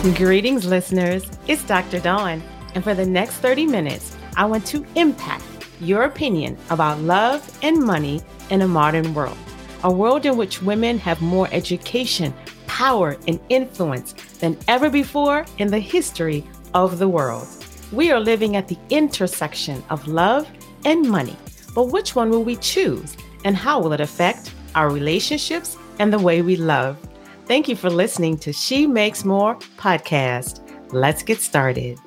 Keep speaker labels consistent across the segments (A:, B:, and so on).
A: Greetings, listeners. It's Dr. Dawn, and for the next 30 minutes, I want to impact your opinion about love and money in a modern world. A world in which women have more education, power, and influence than ever before in the history of the world. We are living at the intersection of love and money, but which one will we choose, and how will it affect our relationships and the way we love? Thank you for listening to She Makes More podcast. Let's get started.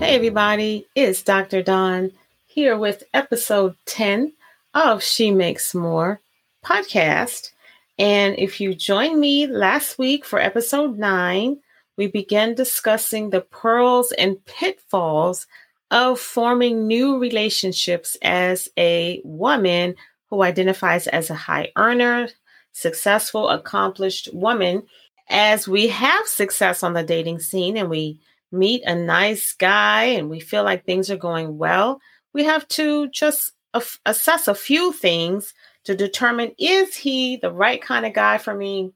A: Hey, everybody, it's Dr. Dawn here with episode 10 of She Makes More podcast. And if you joined me last week for episode 9, we began discussing the pearls and pitfalls of forming new relationships as a woman who identifies as a high earner, successful, accomplished woman. As we have success on the dating scene and we meet a nice guy and we feel like things are going well, we have to just assess a few things to determine is he the right kind of guy for me?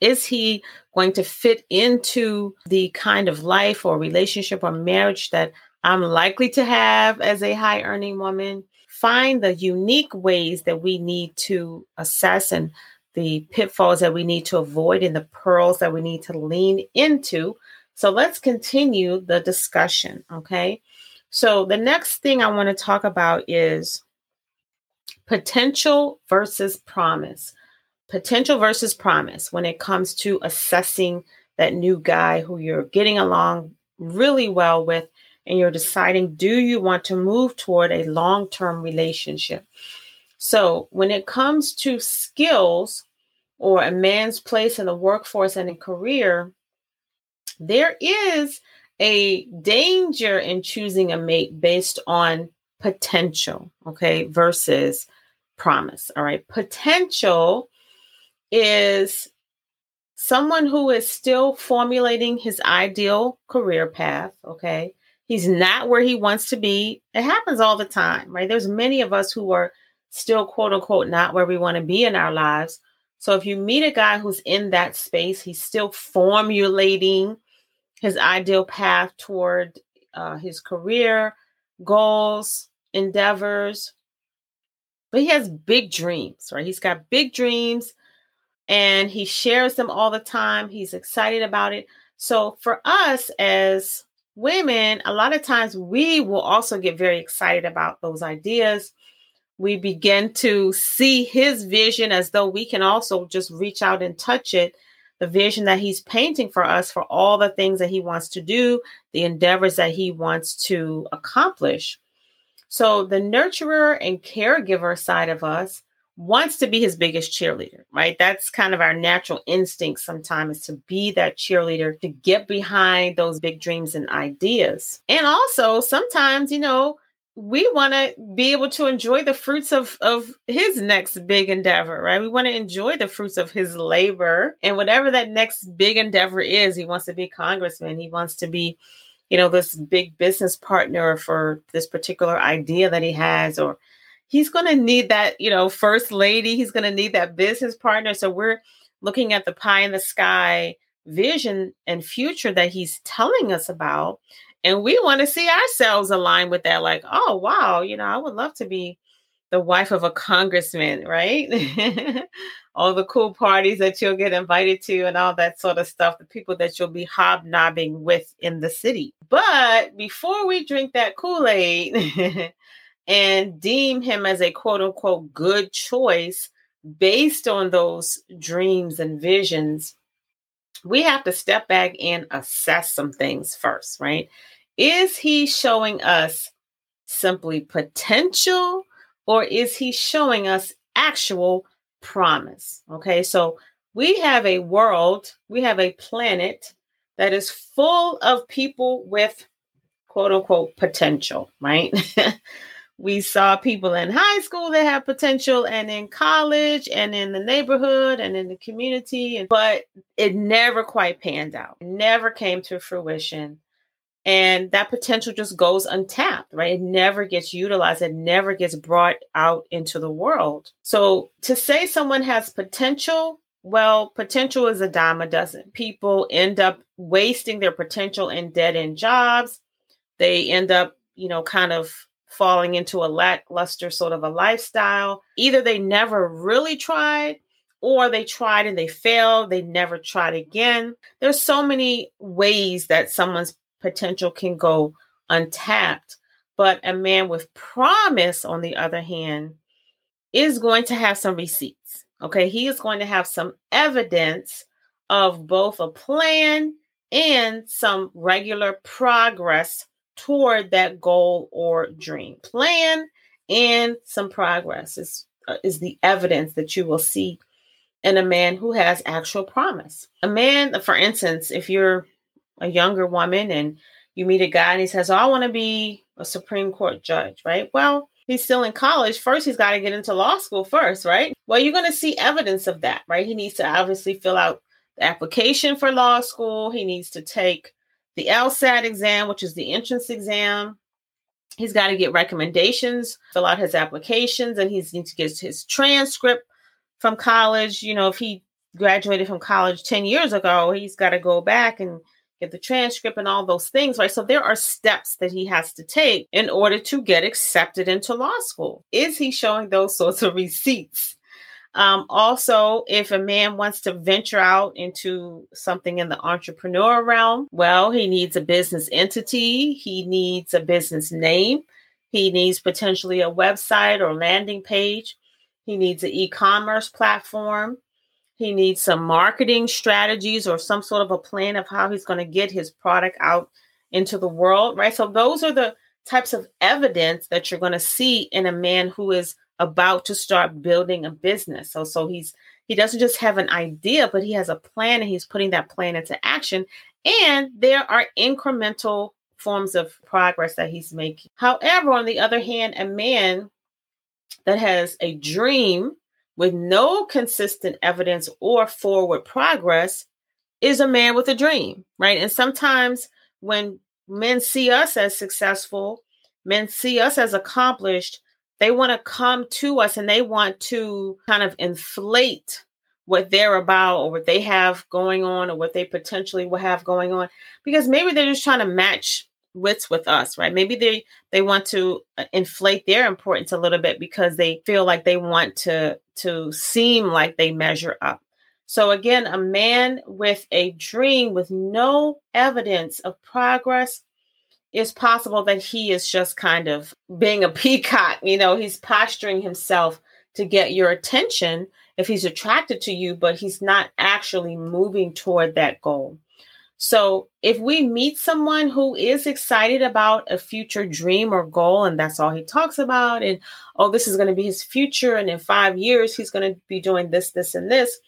A: Is he going to fit into the kind of life or relationship or marriage that I'm likely to have as a high earning woman. Find the unique ways that we need to assess and the pitfalls that we need to avoid and the pearls that we need to lean into. So let's continue the discussion. Okay. So the next thing I want to talk about is potential versus promise. Potential versus promise when it comes to assessing that new guy who you're getting along really well with and you're deciding do you want to move toward a long term relationship? So, when it comes to skills or a man's place in the workforce and in career, there is a danger in choosing a mate based on potential, okay, versus promise. All right. Potential is someone who is still formulating his ideal career path, okay? He's not where he wants to be. It happens all the time, right? There's many of us who are still quote unquote not where we want to be in our lives. So if you meet a guy who's in that space, he's still formulating his ideal path toward uh, his career goals, endeavors. But he has big dreams, right? He's got big dreams and he shares them all the time. He's excited about it. So for us as women, a lot of times we will also get very excited about those ideas. We begin to see his vision as though we can also just reach out and touch it. The vision that he's painting for us for all the things that he wants to do, the endeavors that he wants to accomplish. So, the nurturer and caregiver side of us wants to be his biggest cheerleader, right? That's kind of our natural instinct sometimes is to be that cheerleader, to get behind those big dreams and ideas. And also sometimes, you know, we want to be able to enjoy the fruits of of his next big endeavor right we want to enjoy the fruits of his labor and whatever that next big endeavor is he wants to be congressman he wants to be you know this big business partner for this particular idea that he has or he's going to need that, you know, first lady. He's going to need that business partner. So we're looking at the pie in the sky vision and future that he's telling us about. And we want to see ourselves align with that. Like, oh, wow, you know, I would love to be the wife of a congressman, right? all the cool parties that you'll get invited to and all that sort of stuff, the people that you'll be hobnobbing with in the city. But before we drink that Kool Aid, and deem him as a quote unquote good choice based on those dreams and visions, we have to step back and assess some things first, right? Is he showing us simply potential or is he showing us actual promise? Okay, so we have a world, we have a planet that is full of people with quote unquote potential, right? we saw people in high school that have potential and in college and in the neighborhood and in the community but it never quite panned out never came to fruition and that potential just goes untapped, right? It never gets utilized, it never gets brought out into the world. So to say someone has potential, well, potential is a dime a dozen. People end up wasting their potential in dead end jobs. They end up, you know, kind of falling into a lackluster sort of a lifestyle. Either they never really tried or they tried and they failed, they never tried again. There's so many ways that someone's potential can go untapped. But a man with promise, on the other hand, is going to have some receipts. Okay. He is going to have some evidence of both a plan and some regular progress toward that goal or dream. Plan and some progress is, uh, is the evidence that you will see in a man who has actual promise. A man, for instance, if you're a younger woman and you meet a guy and he says, oh, I want to be a Supreme Court judge, right? Well, he's still in college. First, he's got to get into law school first, right? Well, you're going to see evidence of that, right? He needs to obviously fill out the application for law school. He needs to take the LSAT exam, which is the entrance exam. He's got to get recommendations, fill out his applications, and he needs to get his transcript from college. You know, if he graduated from college 10 years ago, he's got to go back and get the transcript and all those things, right? So there are steps that he has to take in order to get accepted into law school. Is he showing those sorts of receipts? Um, also, if a man wants to venture out into something in the entrepreneur realm, well, he needs a business entity, he needs a business name, he needs potentially a website or landing page, he needs an e commerce platform. He needs some marketing strategies or some sort of a plan of how he's going to get his product out into the world, right? So, those are the types of evidence that you're going to see in a man who is about to start building a business. So, so he's he doesn't just have an idea, but he has a plan and he's putting that plan into action. And there are incremental forms of progress that he's making. However, on the other hand, a man that has a dream with no consistent evidence or forward progress is a man with a dream, right? And sometimes when men see us as successful, men see us as accomplished, they want to come to us and they want to kind of inflate what they're about or what they have going on or what they potentially will have going on. Because maybe they're just trying to match wits with us right? Maybe they they want to uh, inflate their importance a little bit because they feel like they want to to seem like they measure up. So again a man with a dream with no evidence of progress it's possible that he is just kind of being a peacock you know he's posturing himself to get your attention if he's attracted to you but he's not actually moving toward that goal. So, if we meet someone who is excited about a future dream or goal, and that's all he talks about, and oh, this is going to be his future, and in five years, he's going to be doing this, this, and this,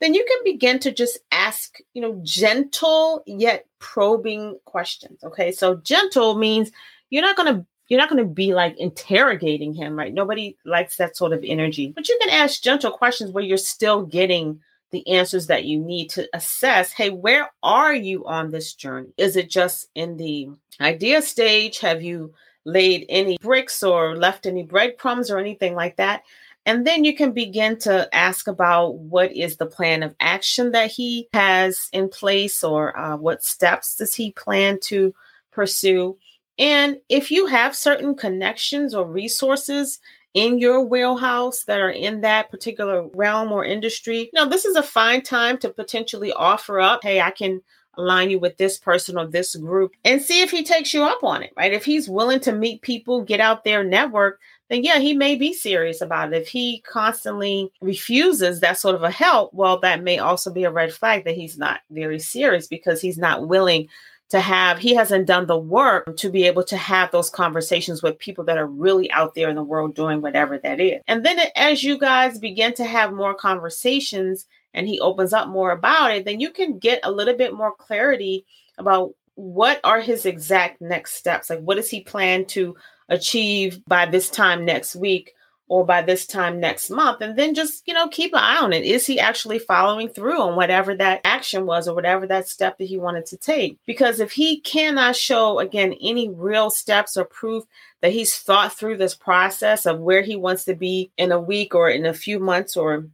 A: then you can begin to just ask, you know, gentle yet probing questions. Okay. So, gentle means you're not going to you're not going to be like interrogating him, right? Nobody likes that sort of energy. But you can ask gentle questions where you're still getting the answers that you need to assess hey, where are you on this journey? Is it just in the idea stage? Have you laid any bricks or left any breadcrumbs or anything like that? And then you can begin to ask about what is the plan of action that he has in place or uh, what steps does he plan to pursue. And if you have certain connections or resources in your wheelhouse that are in that particular realm or industry, you this is a fine time to potentially offer up, hey, I can align you with this person or this group and see if he takes you up on it, right? If he's willing to meet people, get out there, network, then yeah, he may be serious about it. If he constantly refuses that sort of a help, well, that may also be a red flag that he's not very serious because he's not willing to have he hasn't done the work to be able to have those conversations with people that are really out there in the world doing whatever that is and then as you guys begin to have more conversations and he opens up more about it then you can get a little bit more clarity about what are his exact next steps like what does he plan to achieve by this time next week or by this time next month. And then just you know keep an eye on it. Is he actually following through on whatever that action was or whatever that step that he wanted to take? Because if he cannot show again any real steps or proof that he's thought through this process of where he wants to be in a week or in a few months or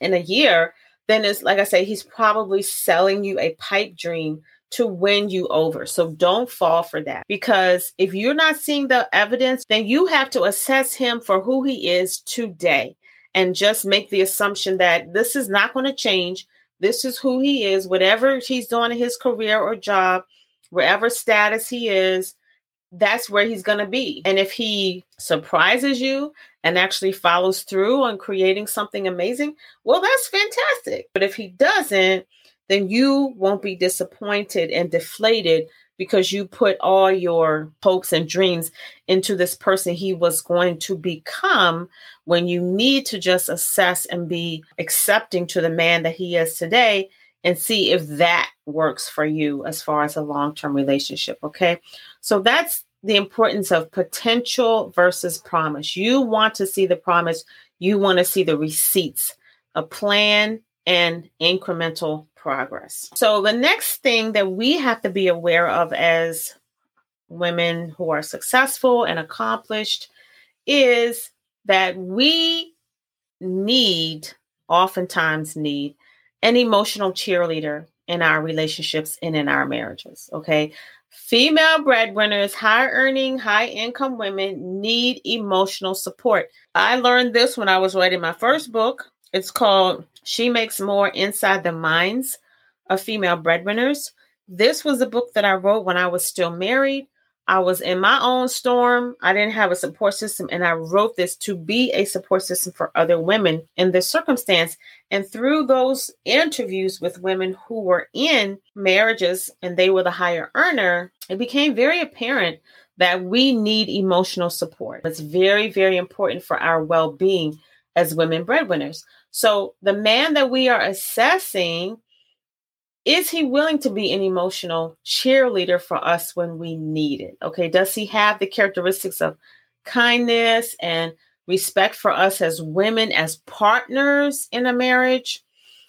A: in a year then it's like i say he's probably selling you a pipe dream to win you over. So don't fall for that because if you're not seeing the evidence, then you have to assess him for who he is today and just make the assumption that this is not going to change. This is who he is, whatever he's doing in his career or job, wherever status he is, that's where he's going to be. And if he surprises you and actually follows through on creating something amazing, well, that's fantastic. But if he doesn't, then you won't be disappointed and deflated because you put all your hopes and dreams into this person he was going to become when you need to just assess and be accepting to the man that he is today and see if that works for you as far as a long term relationship. Okay. So that's the importance of potential versus promise. You want to see the promise, you want to see the receipts, a plan and incremental progress. So, the next thing that we have to be aware of as women who are successful and accomplished is that we need, oftentimes, need an emotional cheerleader in our relationships and in our marriages. Okay. Female breadwinners, high earning, high income women need emotional support. I learned this when I was writing my first book. It's called she makes more inside the minds of female breadwinners. This was a book that I wrote when I was still married. I was in my own storm. I didn't have a support system, and I wrote this to be a support system for other women in this circumstance. And through those interviews with women who were in marriages and they were the higher earner, it became very apparent that we need emotional support. It's very, very important for our well being as women breadwinners. So the man that we are assessing, is he willing to be an emotional cheerleader for us when we need it? Okay. Does he have the characteristics of kindness and respect for us as women, as partners in a marriage?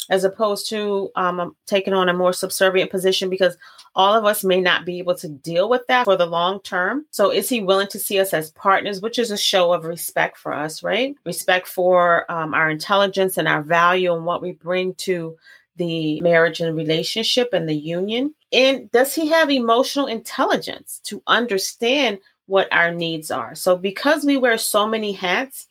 A: as opposed to um, taking on a more subservient position because all of us may not be able to deal with that for the long term. So, is he willing to see us as partners, which is a show of respect for us, right? Respect for um, our intelligence and our value and what we bring to the marriage and relationship and the union? And does he have emotional intelligence to understand what our needs are? So, because we wear so many hats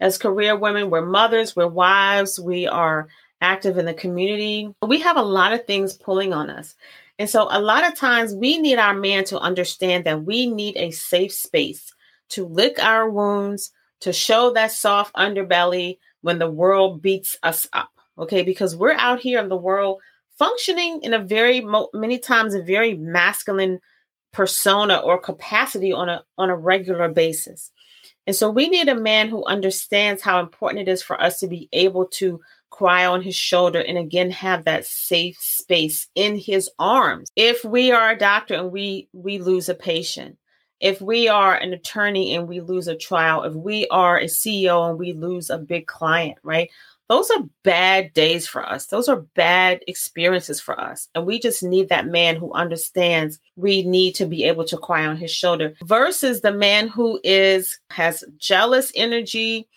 A: as career women, we're mothers, we're wives, we are active in the community, we have a lot of things pulling on us. And so, a lot of times, we need our man to understand that we need a safe space to lick our wounds, to show that soft underbelly when the world beats us up. Okay, because we're out here in the world functioning in a very many times a very masculine persona or capacity on a on a regular basis. And so we need a man who understands how important it is for us to be able to cry on his shoulder and again have that safe space in his arms. If we are a doctor and we we lose a patient if we are an attorney and we lose a trial if we are a ceo and we lose a big client right? Those are bad days for us. Those are bad experiences for us. And we just need that man who understands we need to be able to cry on his shoulder versus the man who is has jealous energy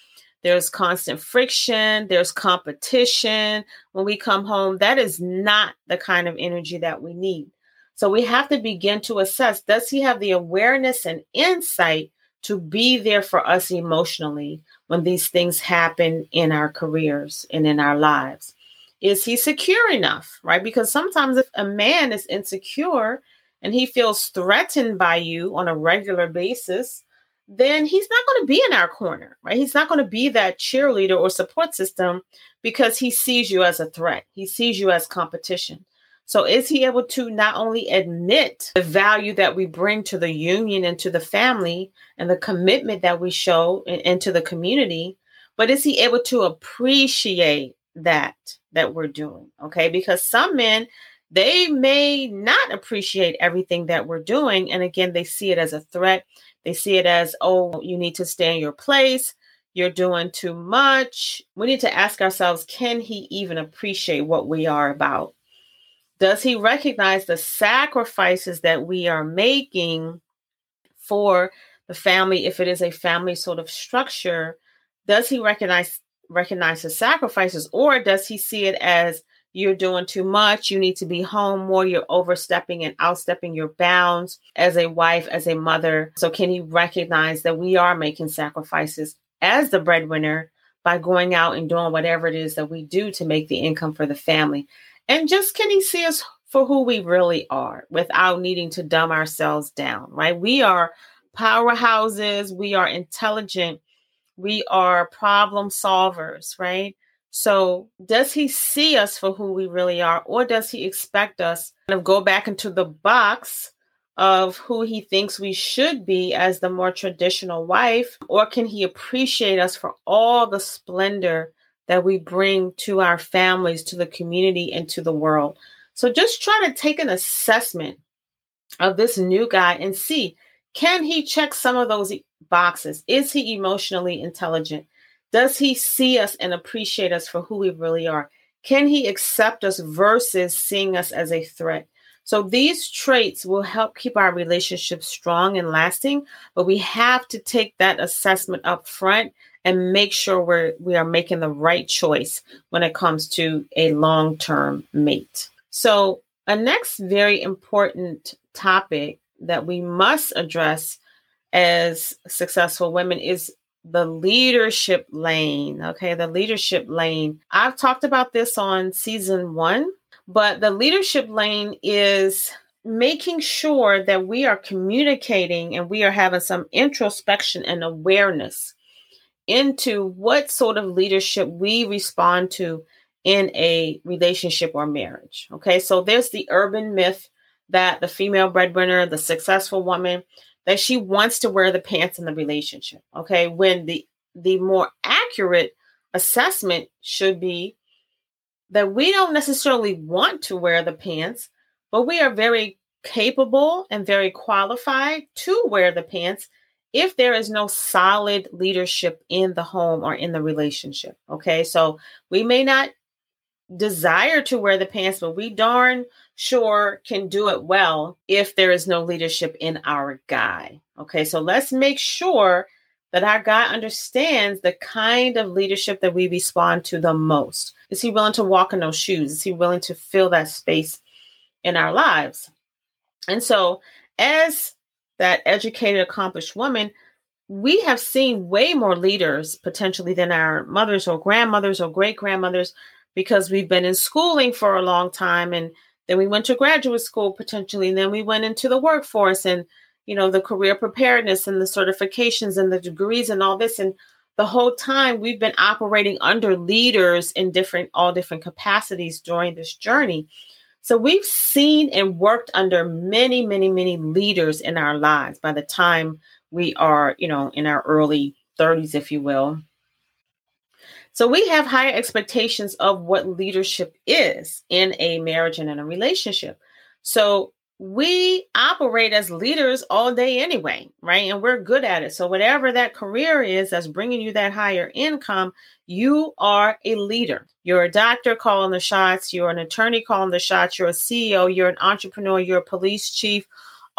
A: there's constant friction, there's competition. When we come home, that is not the kind of energy that we need. So we have to begin to assess does he have the awareness and insight to be there for us emotionally when these things happen in our careers and in our lives? Is he secure enough, right? Because sometimes if a man is insecure and he feels threatened by you on a regular basis, then he's not going to be in our corner, right? He's not going to be that cheerleader or support system because he sees you as a threat. He sees you as competition. So, is he able to not only admit the value that we bring to the union and to the family and the commitment that we show into the community, but is he able to appreciate that that we're doing? Okay, because some men they may not appreciate everything that we're doing, and again, they see it as a threat they see it as, oh, you need to stay in your place. you're doing too much. We need to ask ourselves can he even appreciate what we are about? Does he recognize the sacrifices that we are making for the family if it is a family sort of structure? Does he recognize recognize the sacrifices or does he see it as you're doing too much. You need to be home more. You're overstepping and outstepping your bounds as a wife, as a mother. So, can he recognize that we are making sacrifices as the breadwinner by going out and doing whatever it is that we do to make the income for the family? And just can he see us for who we really are without needing to dumb ourselves down, right? We are powerhouses, we are intelligent, we are problem solvers, right? So, does he see us for who we really are, or does he expect us to go back into the box of who he thinks we should be as the more traditional wife? Or can he appreciate us for all the splendor that we bring to our families, to the community, and to the world? So, just try to take an assessment of this new guy and see can he check some of those boxes? Is he emotionally intelligent? Does he see us and appreciate us for who we really are? Can he accept us versus seeing us as a threat? So these traits will help keep our relationship strong and lasting, but we have to take that assessment up front and make sure we're we are making the right choice when it comes to a long-term mate. So a next very important topic that we must address as successful women is the leadership lane. Okay, the leadership lane. I've talked about this on season one, but the leadership lane is making sure that we are communicating and we are having some introspection and awareness into what sort of leadership we respond to in a relationship or marriage. Okay, so there's the urban myth that the female breadwinner, the successful woman, that she wants to wear the pants in the relationship. Okay. When the the more accurate assessment should be that we don't necessarily want to wear the pants, but we are very capable and very qualified to wear the pants if there is no solid leadership in the home or in the relationship. Okay. So we may not desire to wear the pants, but we darn sure can do it well if there is no leadership in our guy. Okay, so let's make sure that our guy understands the kind of leadership that we respond to the most. Is he willing to walk in those shoes? Is he willing to fill that space in our lives? And so, as that educated, accomplished woman, we have seen way more leaders potentially than our mothers or grandmothers or great grandmothers because we've been in schooling for a long time and then we went to graduate school potentially and then we went into the workforce and you know the career preparedness and the certifications and the degrees and all this. And the whole time we've been operating under leaders in different all different capacities during this journey. So we've seen and worked under many many many leaders in our lives by the time we are you know in our early 30s if you will so we have higher expectations of what leadership is in a marriage and in a relationship. So we operate as leaders all day anyway, right? And we're good at it. So whatever that career is that's bringing you that higher income, you are a leader. You're a doctor calling the shots, you're an attorney calling the shots, you're a CEO, you're an entrepreneur, you're a police chief,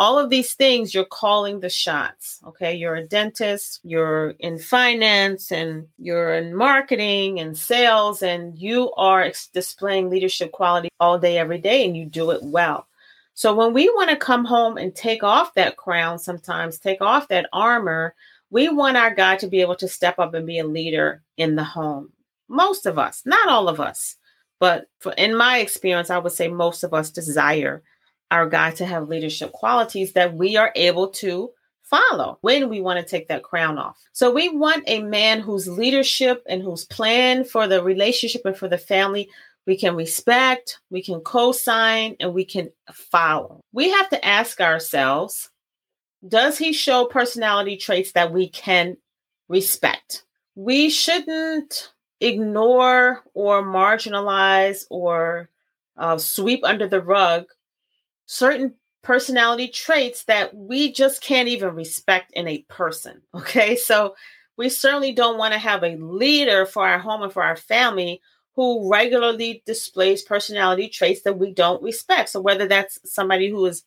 A: all of these things you're calling the shots okay? You're a dentist you're in finance and you're in marketing and sales and you are ex- displaying leadership quality all day every day and you do it well. So when we want to come home and take off that crown sometimes take off that armor we want our guy to be able to step up and be a leader in the home. Most of us not all of us but for, in my experience i would say most of us desire our guy to have leadership qualities that we are able to follow when we want to take that crown off. So we want a man whose leadership and whose plan for the relationship and for the family we can respect, we can co-sign and we can follow. We have to ask ourselves, does he show personality traits that we can respect? We shouldn't ignore or marginalize or uh, sweep under the rug certain personality traits that we just can't even respect in a person. Okay. So we certainly don't want to have a leader for our home and for our family who regularly displays personality traits that we don't respect. So, whether that's somebody who is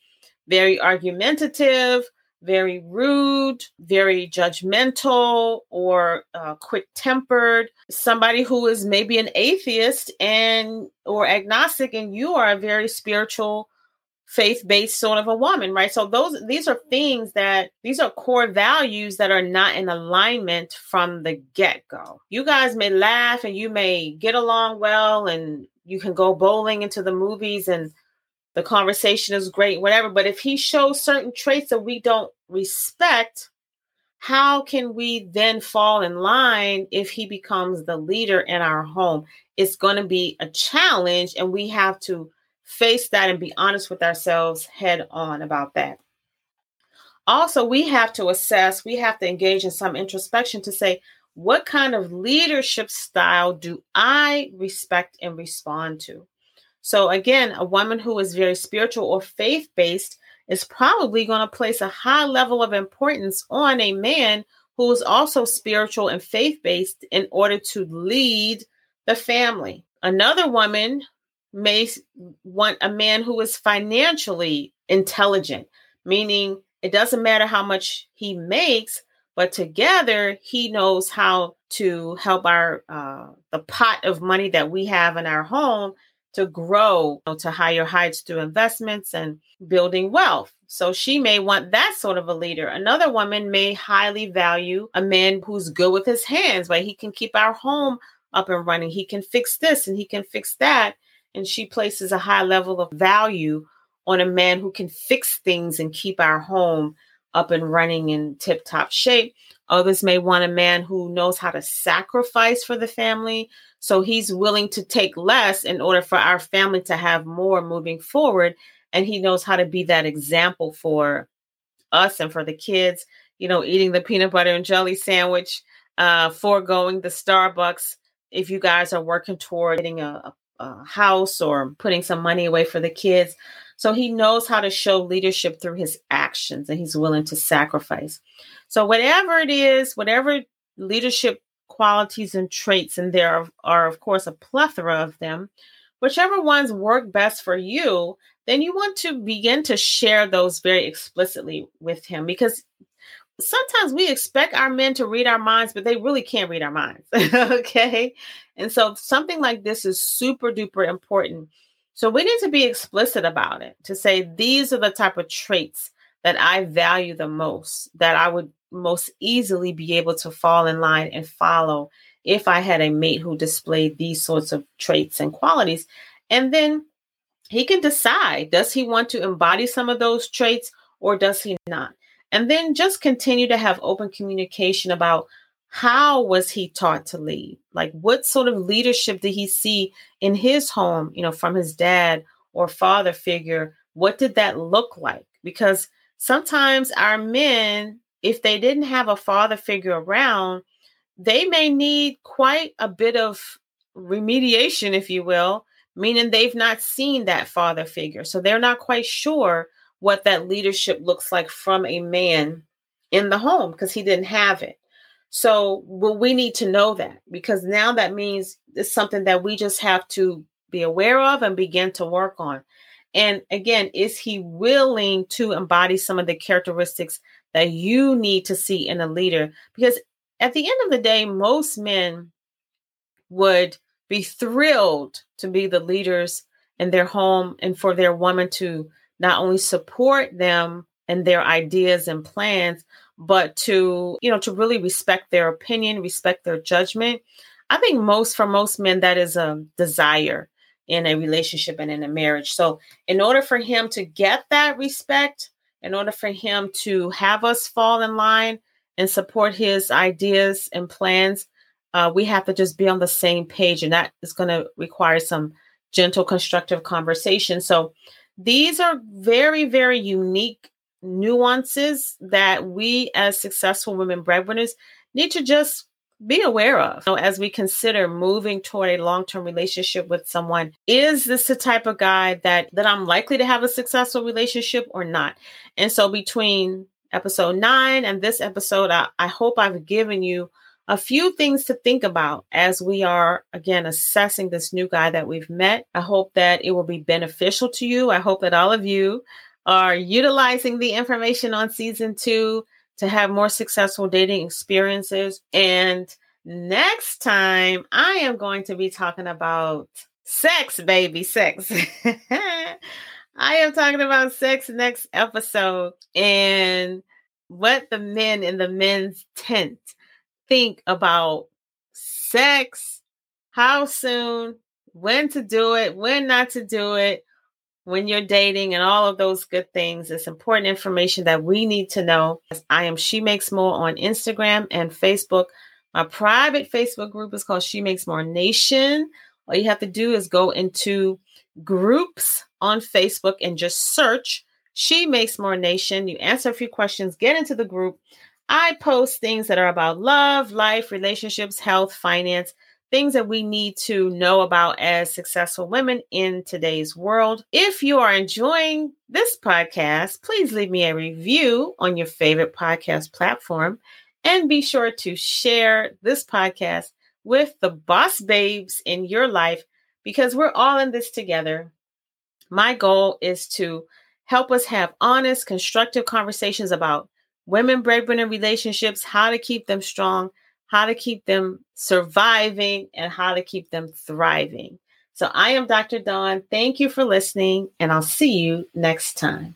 A: very argumentative, very rude, very judgmental, or uh, quick tempered, somebody who is maybe an atheist and or agnostic, and you are a very spiritual faith-based sort of a woman right? So those these are things that these are core values that are not in alignment from the get-go. You guys may laugh and you may get along well and you can go bowling into the movies and the conversation is great whatever but if he shows certain traits that we don't respect how can we then fall in line if he becomes the leader in our home? It's going to be a challenge and we have to face that and be honest with ourselves head on about that. Also, we have to assess, we have to engage in some introspection to say, what kind of leadership style do I respect and respond to? So, again, a woman who is very spiritual or faith based is probably going to place a high level of importance on a man who is also spiritual and faith based in order to lead the family. Another woman may want a man who is financially intelligent, meaning it doesn't matter how much he makes, but together he knows how to help our uh, the pot of money that we have in our home to grow you know, to higher heights through investments and building wealth. So she may want that sort of a leader. Another woman may highly value a man who's good with his hands, right? He can keep our home up and running. He can fix this and he can fix that and she places a high level of value on a man who can fix things and keep our home up and running in tip top shape. Others may want a man who knows how to sacrifice for the family. So he's willing to take less in order for our family to have more moving forward. And he knows how to be that example for us and for the kids, you know, eating the peanut butter and jelly sandwich, uh, foregoing the Starbucks if you guys are working toward getting a, a uh, house or putting some money away for the kids. So he knows how to show leadership through his actions and he's willing to sacrifice. So, whatever it is, whatever leadership qualities and traits, and there are, are of course, a plethora of them, whichever ones work best for you, then you want to begin to share those very explicitly with him because sometimes we expect our men to read our minds, but they really can't read our minds. okay. And so something like this is super duper important. So we need to be explicit about it to say these are the type of traits that I value the most, that I would most easily be able to fall in line and follow if I had a mate who displayed these sorts of traits and qualities. And then he can decide does he want to embody some of those traits or does he not? And then just continue to have open communication about how was he taught to lead? Like what sort of leadership did he see in his home, you know, from his dad or father figure? What did that look like? Because sometimes our men, if they didn't have a father figure around, they may need quite a bit of remediation, if you will, meaning they've not seen that father figure. So they're not quite sure what that leadership looks like from a man in the home because he didn't have it. So, well, we need to know that because now that means it's something that we just have to be aware of and begin to work on. And again, is he willing to embody some of the characteristics that you need to see in a leader? Because at the end of the day, most men would be thrilled to be the leaders in their home and for their woman to not only support them and their ideas and plans, but to, you know, to really respect their opinion, respect their judgment. I think most for most men, that is a desire in a relationship and in a marriage. So, in order for him to get that respect, in order for him to have us fall in line and support his ideas and plans, uh, we have to just be on the same page. And that is going to require some gentle, constructive conversation. So, these are very, very unique nuances that we as successful women breadwinners need to just be aware of. You know, as we consider moving toward a long-term relationship with someone is this the type of guy that that i'm likely to have a successful relationship or not? And so between episode 9 and this episode I, I hope i've given you a few things to think about as we are, again, assessing this new guy that we've met. I hope that it will be beneficial to you. I hope that all of you are utilizing the information on season two to have more successful dating experiences. And next time, I am going to be talking about sex, baby, sex. I am talking about sex next episode and what the men in the men's tent think about sex, how soon, when to do it, when not to do it, when you're dating, and all of those good things. It's important information that we need to know. I am She Makes More on Instagram and Facebook. My private Facebook group is called She Makes More Nation. All you have to do is go into groups on Facebook and just search She Makes More Nation. You answer a few questions, get into the group. I post things that are about love, life, relationships, health, finance, things that we need to know about as successful women in today's world. If you are enjoying this podcast, please leave me a review on your favorite podcast platform and be sure to share this podcast with the boss babes in your life because we're all in this together. My goal is to help us have honest, constructive conversations about women breadwinner relationships, how to keep them strong, how to keep them surviving, and how to keep them thriving. So I am Dr. Dawn. Thank you for listening, and I'll see you next time.